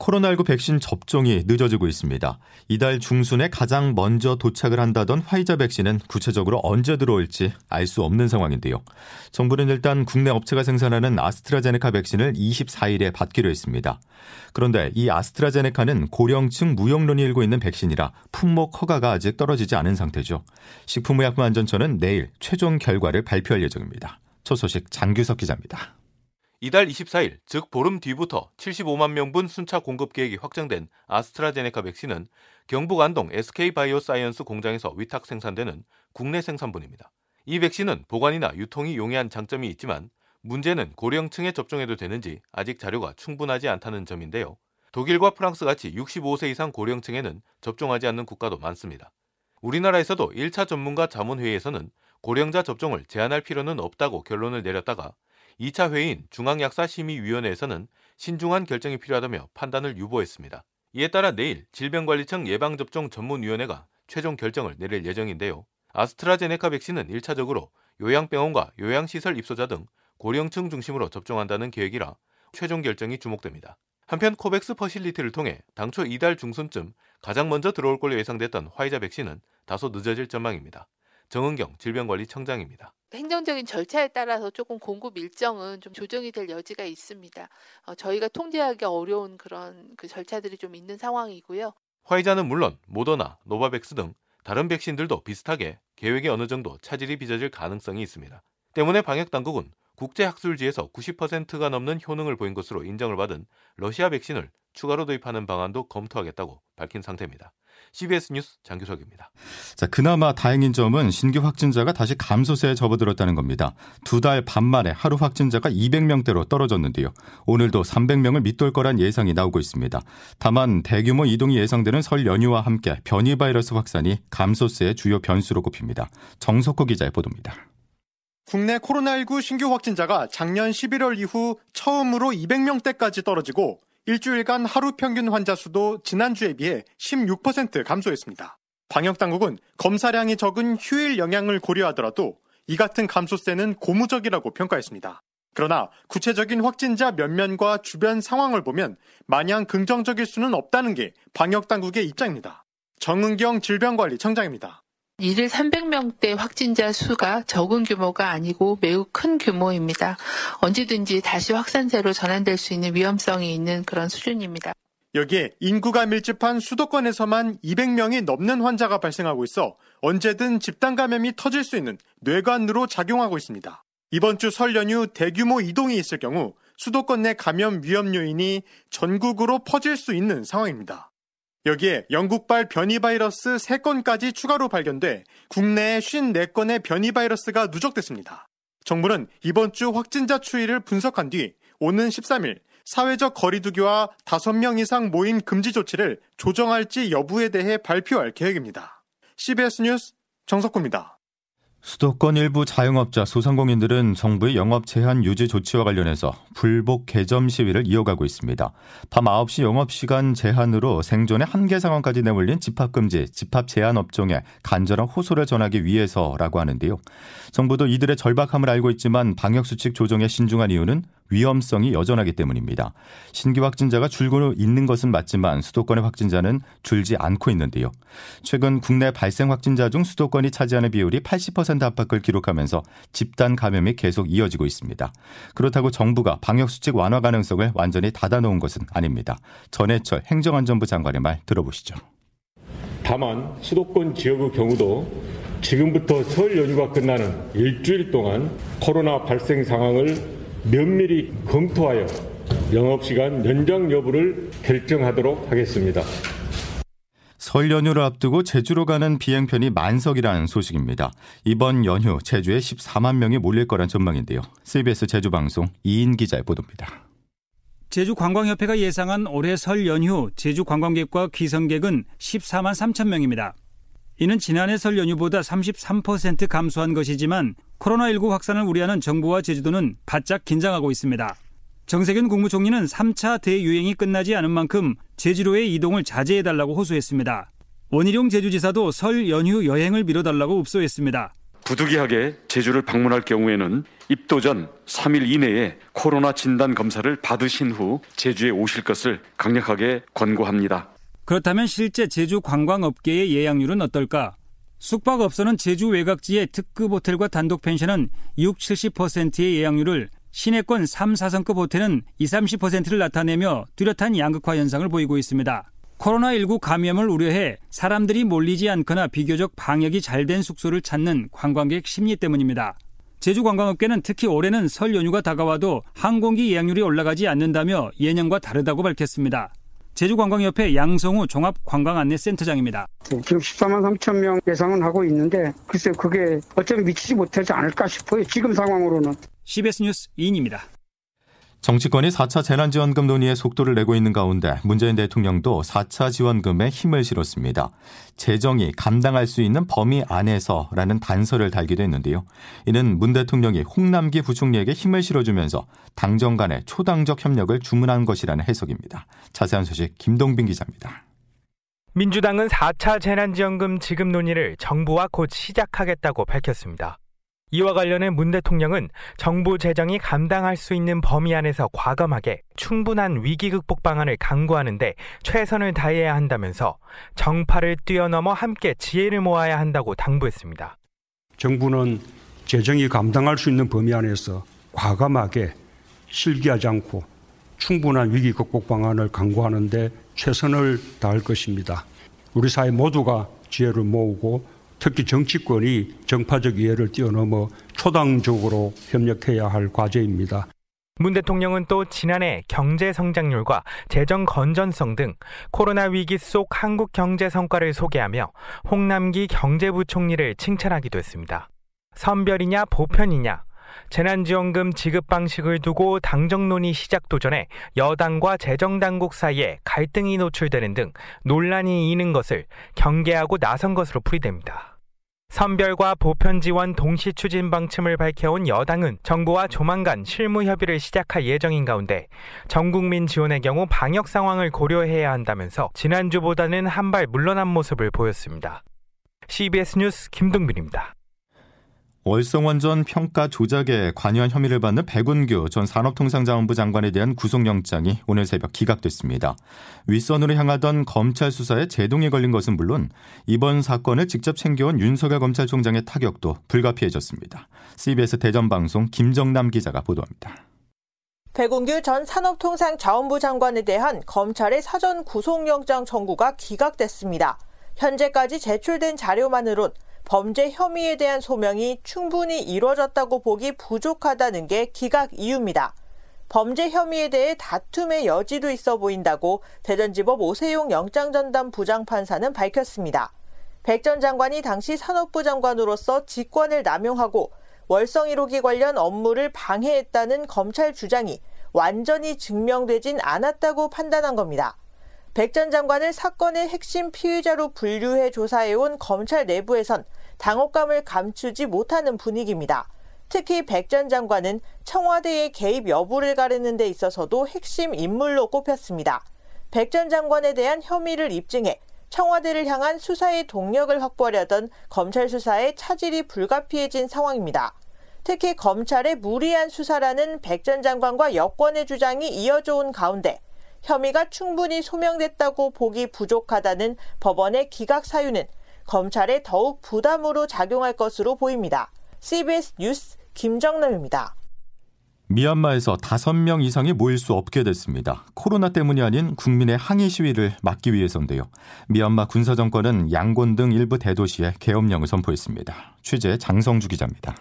코로나19 백신 접종이 늦어지고 있습니다. 이달 중순에 가장 먼저 도착을 한다던 화이자 백신은 구체적으로 언제 들어올지 알 수 없는 상황인데요. 정부는 일단 국내 업체가 생산하는 아스트라제네카 백신을 24일에 받기로 했습니다. 그런데 이 아스트라제네카는 고령층 무용론이 일고 있는 백신이라 품목 허가가 아직 떨어지지 않은 상태죠. 식품의약품안전처는 내일 최종 결과를 발표할 예정입니다. 첫 소식 장규석 기자입니다. 이달 24일, 즉 보름 뒤부터 75만 명분 순차 공급 계획이 확정된 아스트라제네카 백신은 경북 안동 SK바이오사이언스 공장에서 위탁 생산되는 국내 생산분입니다. 이 백신은 보관이나 유통이 용이한 장점이 있지만 문제는 고령층에 접종해도 되는지 아직 자료가 충분하지 않다는 점인데요. 독일과 프랑스 같이 65세 이상 고령층에는 접종하지 않는 국가도 많습니다. 우리나라에서도 1차 전문가 자문회의에서는 고령자 접종을 제한할 필요는 없다고 결론을 내렸다가 2차 회의인 중앙약사심의위원회에서는 신중한 결정이 필요하다며 판단을 유보했습니다. 이에 따라 내일 질병관리청 예방접종 전문위원회가 최종 결정을 내릴 예정인데요. 아스트라제네카 백신은 1차적으로 요양병원과 요양시설 입소자 등 고령층 중심으로 접종한다는 계획이라 최종 결정이 주목됩니다. 한편 코백스 퍼실리티를 통해 당초 이달 중순쯤 가장 먼저 들어올 걸로 예상됐던 화이자 백신은 다소 늦어질 전망입니다. 정은경 질병관리청장입니다. 행정적인 절차에 따라서 조금 공급 일정은 좀 조정이 될 여지가 있습니다. 어, 저희가 통제하기 어려운 그런 그 절차들이 좀 있는 상황이고요. 화이자는 물론 모더나, 노바백스 등 다른 백신들도 비슷하게 계획에 어느 정도 차질이 빚어질 가능성이 있습니다. 때문에 방역 당국은 국제 학술지에서 90%가 넘는 효능을 보인 것으로 인정을 받은 러시아 백신을 추가로 도입하는 방안도 검토하겠다고 밝힌 상태입니다. CBS 뉴스 장규석입니다. 자, 그나마 다행인 점은 신규 확진자가 다시 감소세에 접어들었다는 겁니다. 두 달 반 만에 하루 확진자가 200명대로 떨어졌는데요. 오늘도 300명을 밑돌 거란 예상이 나오고 있습니다. 다만 대규모 이동이 예상되는 설 연휴와 함께 변이 바이러스 확산이 감소세의 주요 변수로 꼽힙니다. 정석호 기자의 보도입니다. 국내 코로나19 신규 확진자가 작년 11월 이후 처음으로 200명대까지 떨어지고 일주일간 하루 평균 환자 수도 지난주에 비해 16% 감소했습니다. 방역당국은 검사량이 적은 휴일 영향을 고려하더라도 이 같은 감소세는 고무적이라고 평가했습니다. 그러나 구체적인 확진자 면면과 주변 상황을 보면 마냥 긍정적일 수는 없다는 게 방역당국의 입장입니다. 정은경 질병관리청장입니다. 일일 300명대 확진자 수가 적은 규모가 아니고 매우 큰 규모입니다. 언제든지 다시 확산세로 전환될 수 있는 위험성이 있는 그런 수준입니다. 여기에 인구가 밀집한 수도권에서만 200명이 넘는 환자가 발생하고 있어 언제든 집단 감염이 터질 수 있는 뇌관으로 작용하고 있습니다. 이번 주 설 연휴 대규모 이동이 있을 경우 수도권 내 감염 위험 요인이 전국으로 퍼질 수 있는 상황입니다. 여기에 영국발 변이 바이러스 3건까지 추가로 발견돼 국내에 54건의 변이 바이러스가 누적됐습니다. 정부는 이번 주 확진자 추이를 분석한 뒤 오는 13일 사회적 거리두기와 5명 이상 모임 금지 조치를 조정할지 여부에 대해 발표할 계획입니다. CBS 뉴스 정석구입니다. 수도권 일부 자영업자 소상공인들은 정부의 영업 제한 유지 조치와 관련해서 불복 개점 시위를 이어가고 있습니다. 밤 9시 영업시간 제한으로 생존의 한계 상황까지 내몰린 집합금지, 집합 제한 업종에 간절한 호소를 전하기 위해서라고 하는데요. 정부도 이들의 절박함을 알고 있지만 방역수칙 조정에 신중한 이유는 위험성이 여전하기 때문입니다. 신규 확진자가 줄고 있는 것은 맞지만 수도권의 확진자는 줄지 않고 있는데요. 최근 국내 발생 확진자 중 수도권이 차지하는 비율이 80% 압박을 기록하면서 집단 감염이 계속 이어지고 있습니다. 그렇다고 정부가 방역 수칙 완화 가능성을 완전히 닫아놓은 것은 아닙니다. 전해철 행정안전부 장관의 말 들어보시죠. 다만 수도권 지역의 경우도 지금부터 설 연휴가 끝나는 일주일 동안 코로나 발생 상황을 면밀히 검토하여 영업시간 연장 여부를 결정하도록 하겠습니다. 설 연휴를 앞두고 제주로 가는 비행편이 만석이라는 소식입니다. 이번 연휴 제주에 14만 명이 몰릴 거란 전망인데요. CBS 제주방송 이인 기자의 보도입니다. 제주관광협회가 예상한 올해 설 연휴 제주 관광객과 귀성객은 14만 3천 명입니다. 이는 지난해 설 연휴보다 33% 감소한 것이지만 코로나19 확산을 우려하는 정부와 제주도는 바짝 긴장하고 있습니다. 정세균 국무총리는 3차 대유행이 끝나지 않은 만큼 제주도의 이동을 자제해달라고 호소했습니다. 원희룡 제주지사도 설 연휴 여행을 미뤄달라고 읍소했습니다. 부득이하게 제주를 방문할 경우에는 입도 전 3일 이내에 코로나 진단 검사를 받으신 후 제주에 오실 것을 강력하게 권고합니다. 그렇다면 실제 제주 관광업계의 예약률은 어떨까? 숙박업소는 제주 외곽지의 특급 호텔과 단독 펜션은 6, 70%의 예약률을 시내권 3, 4성급 호텔은 20, 30%를 나타내며 뚜렷한 양극화 현상을 보이고 있습니다. 코로나19 감염을 우려해 사람들이 몰리지 않거나 비교적 방역이 잘 된 숙소를 찾는 관광객 심리 때문입니다. 제주 관광업계는 특히 올해는 설 연휴가 다가와도 항공기 예약률이 올라가지 않는다며 예년과 다르다고 밝혔습니다. 제주관광협회 양성우 종합관광안내센터장입니다. 지금 14만 3천 명 예상은 하고 있는데 글쎄 그게 어쩌면 미치지 못하지 않을까 싶어요. 지금 상황으로는. CBS 뉴스 이인입니다. 정치권이 4차 재난지원금 논의에 속도를 내고 있는 가운데 문재인 대통령도 4차 지원금에 힘을 실었습니다. 재정이 감당할 수 있는 범위 안에서라는 단서를 달기도 했는데요. 이는 문 대통령이 홍남기 부총리에게 힘을 실어주면서 당정 간의 초당적 협력을 주문한 것이라는 해석입니다. 자세한 소식 김동빈 기자입니다. 민주당은 4차 재난지원금 지급 논의를 정부와 곧 시작하겠다고 밝혔습니다. 이와 관련해 문 대통령은 정부 재정이 감당할 수 있는 범위 안에서 과감하게 충분한 위기 극복 방안을 강구하는데 최선을 다해야 한다면서 정파를 뛰어넘어 함께 지혜를 모아야 한다고 당부했습니다. 정부는 재정이 감당할 수 있는 범위 안에서 과감하게 실기하지 않고 충분한 위기 극복 방안을 강구하는데 최선을 다할 것입니다. 우리 사회 모두가 지혜를 모으고 특히 정치권이 정파적 이해를 뛰어넘어 초당적으로 협력해야 할 과제입니다. 문 대통령은 또 지난해 경제 성장률과 재정 건전성 등 코로나 위기 속 한국 경제 성과를 소개하며 홍남기 경제부총리를 칭찬하기도 했습니다. 선별이냐 보편이냐 재난지원금 지급 방식을 두고 당정론이 시작도 전에 여당과 재정당국 사이에 갈등이 노출되는 등 논란이 이는 것을 경계하고 나선 것으로 풀이됩니다. 선별과 보편 지원 동시 추진 방침을 밝혀온 여당은 정부와 조만간 실무 협의를 시작할 예정인 가운데 전 국민 지원의 경우 방역 상황을 고려해야 한다면서 지난주보다는 한 발 물러난 모습을 보였습니다. CBS 뉴스 김동빈입니다. 월성원전 평가 조작에 관여한 혐의를 받는 백운규 전 산업통상자원부 장관에 대한 구속영장이 오늘 새벽 기각됐습니다. 윗선으로 향하던 검찰 수사에 제동이 걸린 것은 물론 이번 사건을 직접 챙겨온 윤석열 검찰총장의 타격도 불가피해졌습니다. CBS 대전방송 김정남 기자가 보도합니다. 백운규 전 산업통상자원부 장관에 대한 검찰의 사전 구속영장 청구가 기각됐습니다. 현재까지 제출된 자료만으론 범죄 혐의에 대한 소명이 충분히 이루어졌다고 보기 부족하다는 게 기각 이유입니다. 범죄 혐의에 대해 다툼의 여지도 있어 보인다고 대전지법 오세용 영장전담 부장판사는 밝혔습니다. 백 전 장관이 당시 산업부 장관으로서 직권을 남용하고 월성 1호기 관련 업무를 방해했다는 검찰 주장이 완전히 증명되진 않았다고 판단한 겁니다. 백 전 장관을 사건의 핵심 피의자로 분류해 조사해온 검찰 내부에선 당혹감을 감추지 못하는 분위기입니다. 특히 백 전 장관은 청와대의 개입 여부를 가르는 데 있어서도 핵심 인물로 꼽혔습니다. 백 전 장관에 대한 혐의를 입증해 청와대를 향한 수사의 동력을 확보하려던 검찰 수사의 차질이 불가피해진 상황입니다. 특히 검찰의 무리한 수사라는 백 전 장관과 여권의 주장이 이어져 온 가운데 혐의가 충분히 소명됐다고 보기 부족하다는 법원의 기각 사유는 검찰에 더욱 부담으로 작용할 것으로 보입니다. CBS 뉴스 김정남입니다. 미얀마에서 5명 이상이 모일 수 없게 됐습니다. 코로나 때문이 아닌 국민의 항의 시위를 막기 위해서인데요. 미얀마 군사정권은 양곤 등 일부 대도시에 계엄령을 선포했습니다. 취재 장성주 기자입니다.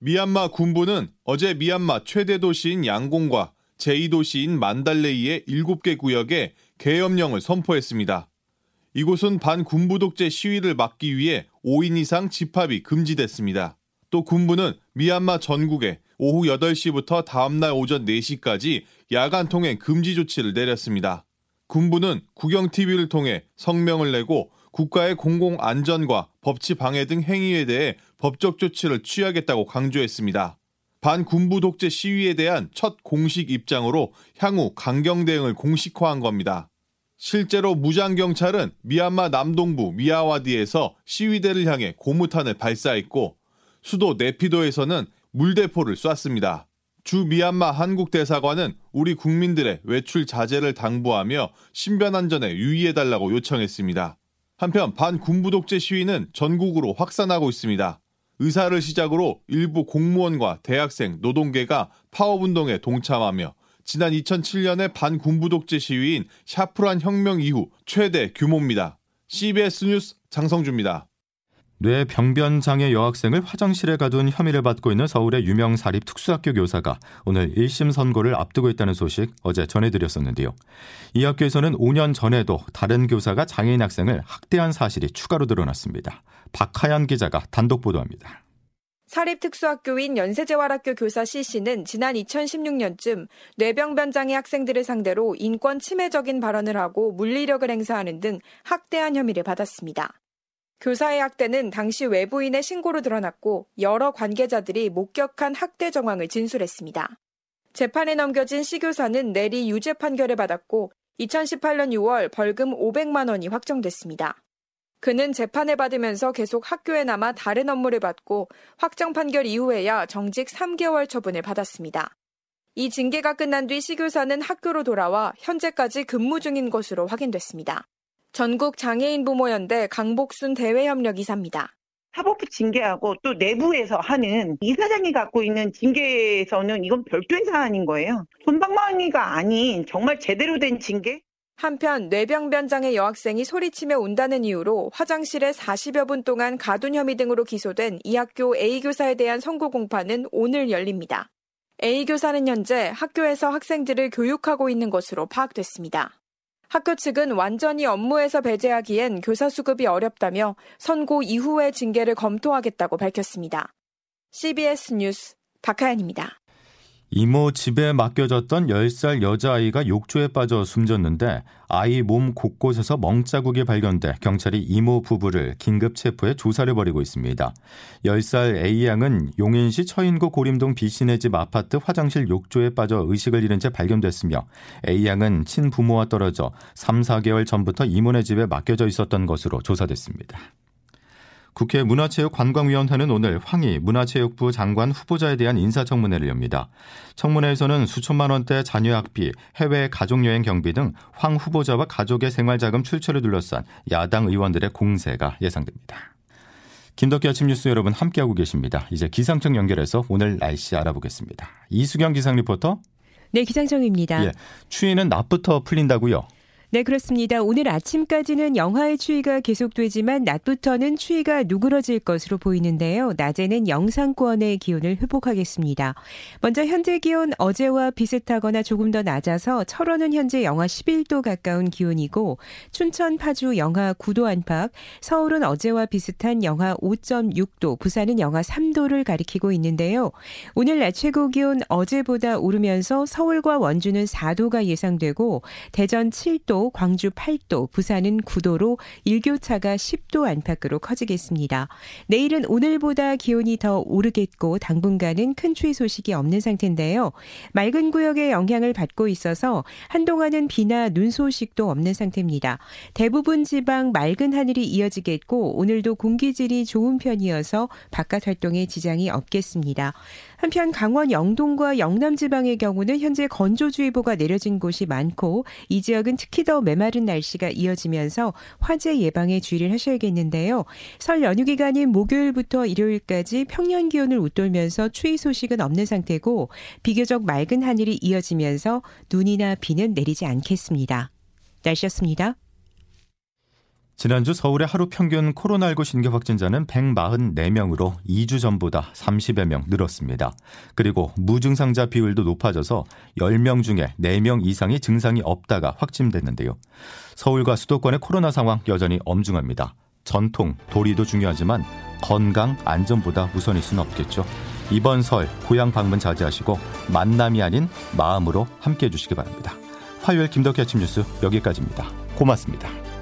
미얀마 군부는 어제 미얀마 최대 도시인 양곤과 제2도시인 만달레이의 7개 구역에 계엄령을 선포했습니다. 이곳은 반군부 독재 시위를 막기 위해 5인 이상 집합이 금지됐습니다. 또 군부는 미얀마 전국에 오후 8시부터 다음날 오전 4시까지 야간 통행 금지 조치를 내렸습니다. 군부는 국영 TV를 통해 성명을 내고 국가의 공공 안전과 법치 방해 등 행위에 대해 법적 조치를 취하겠다고 강조했습니다. 반군부 독재 시위에 대한 첫 공식 입장으로 향후 강경 대응을 공식화한 겁니다. 실제로 무장경찰은 미얀마 남동부 미야와디에서 시위대를 향해 고무탄을 발사했고 수도 네피도에서는 물대포를 쐈습니다. 주 미얀마 한국 대사관은 우리 국민들의 외출 자제를 당부하며 신변 안전에 유의해달라고 요청했습니다. 한편 반군부 독재 시위는 전국으로 확산하고 있습니다. 의사를 시작으로 일부 공무원과 대학생, 노동계가 파업운동에 동참하며 지난 2007년의 반군부 독재 시위인 샤프란 혁명 이후 최대 규모입니다. CBS 뉴스 장성주입니다. 뇌 병변 장애 여학생을 화장실에 가둔 혐의를 받고 있는 서울의 유명 사립 특수학교 교사가 오늘 1심 선고를 앞두고 있다는 소식 어제 전해드렸었는데요. 이 학교에서는 5년 전에도 다른 교사가 장애인 학생을 학대한 사실이 추가로 드러났습니다. 박하연 기자가 단독 보도합니다. 사립특수학교인 연세재활학교 교사 C씨는 지난 2016년쯤 뇌병변장애 학생들을 상대로 인권 침해적인 발언을 하고 물리력을 행사하는 등 학대한 혐의를 받았습니다. 교사의 학대는 당시 외부인의 신고로 드러났고 여러 관계자들이 목격한 학대 정황을 진술했습니다. 재판에 넘겨진 시 교사는 내리 유죄 판결을 받았고 2018년 6월 벌금 500만 원이 확정됐습니다. 그는 재판을 받으면서 계속 학교에 남아 다른 업무를 받고 확정 판결 이후에야 정직 3개월 처분을 받았습니다. 이 징계가 끝난 뒤 시교사는 학교로 돌아와 현재까지 근무 중인 것으로 확인됐습니다. 전국 장애인 부모연대 강복순 대외협력 이사입니다. 사법부 징계하고 또 내부에서 하는 이사장이 갖고 있는 징계에서는 이건 별도의 사안인 거예요. 손방망이가 아닌 정말 제대로 된 징계? 한편 뇌병변장애 여학생이 소리치며 운다는 이유로 화장실에 40여 분 동안 가둔 혐의 등으로 기소된 이 학교 A 교사에 대한 선고 공판은 오늘 열립니다. A 교사는 현재 학교에서 학생들을 교육하고 있는 것으로 파악됐습니다. 학교 측은 완전히 업무에서 배제하기엔 교사 수급이 어렵다며 선고 이후의 징계를 검토하겠다고 밝혔습니다. CBS 뉴스 박하연입니다. 이모 집에 맡겨졌던 10살 여자아이가 욕조에 빠져 숨졌는데 아이 몸 곳곳에서 멍자국이 발견돼 경찰이 이모 부부를 긴급 체포해 조사를 벌이고 있습니다. 10살 A양은 용인시 처인구 고림동 B씨네 집 아파트 화장실 욕조에 빠져 의식을 잃은 채 발견됐으며 A양은 친부모와 떨어져 3, 4개월 전부터 이모네 집에 맡겨져 있었던 것으로 조사됐습니다. 국회 문화체육관광위원회는 오늘 황희 문화체육부 장관 후보자에 대한 인사청문회를 엽니다. 청문회에서는 수천만 원대 자녀 학비, 해외 가족여행 경비 등 황 후보자와 가족의 생활자금 출처를 둘러싼 야당 의원들의 공세가 예상됩니다. 김덕기 아침 뉴스 여러분 함께하고 계십니다. 이제 기상청 연결해서 오늘 날씨 알아보겠습니다. 이수경 기상 리포터. 네, 기상청입니다. 예, 추위는 낮부터 풀린다고요? 네, 그렇습니다. 오늘 아침까지는 영하의 추위가 계속되지만 낮부터는 추위가 누그러질 것으로 보이는데요. 낮에는 영상권의 기온을 회복하겠습니다. 먼저 현재 기온 어제와 비슷하거나 조금 더 낮아서 철원은 현재 영하 11도 가까운 기온이고 춘천, 파주 영하 9도 안팎, 서울은 어제와 비슷한 영하 5.6도, 부산은 영하 3도를 가리키고 있는데요. 오늘 낮 최고 기온 어제보다 오르면서 서울과 원주는 4도가 예상되고 대전 7 도, 광주 8도, 부산은 9도로 일교차가 10도 안팎으로 커지겠습니다. 내일은 오늘보다 기온이 더 오르겠고 당분간은 큰 추위 소식이 없는 상태인데요. 맑은 구역의 영향을 받고 있어서 한동안은 비나 눈 소식도 없는 상태입니다. 대부분 지방 맑은 하늘이 이어지겠고 오늘도 공기질이 좋은 편이어서 바깥 활동에 지장이 없겠습니다. 한편 강원 영동과 영남 지방의 경우는 현재 건조주의보가 내려진 곳이 많고 이 지역은 특히 더 메마른 날씨가 이어지면서 화재 예방에 주의를 하셔야겠는데요. 설 연휴 기간인 목요일부터 일요일까지 평년 기온을 웃돌면서 추위 소식은 없는 상태고 비교적 맑은 하늘이 이어지면서 눈이나 비는 내리지 않겠습니다. 날씨였습니다. 지난주 서울의 하루 평균 코로나19 신규 확진자는 144명으로 2주 전보다 30여 명 늘었습니다. 그리고 무증상자 비율도 높아져서 10명 중에 4명 이상이 증상이 없다가 확진됐는데요. 서울과 수도권의 코로나 상황 여전히 엄중합니다. 전통, 도리도 중요하지만 건강, 안전보다 우선일 수는 없겠죠. 이번 설 고향 방문 자제하시고 만남이 아닌 마음으로 함께해 주시기 바랍니다. 화요일 김덕희 아침 뉴스 여기까지입니다. 고맙습니다.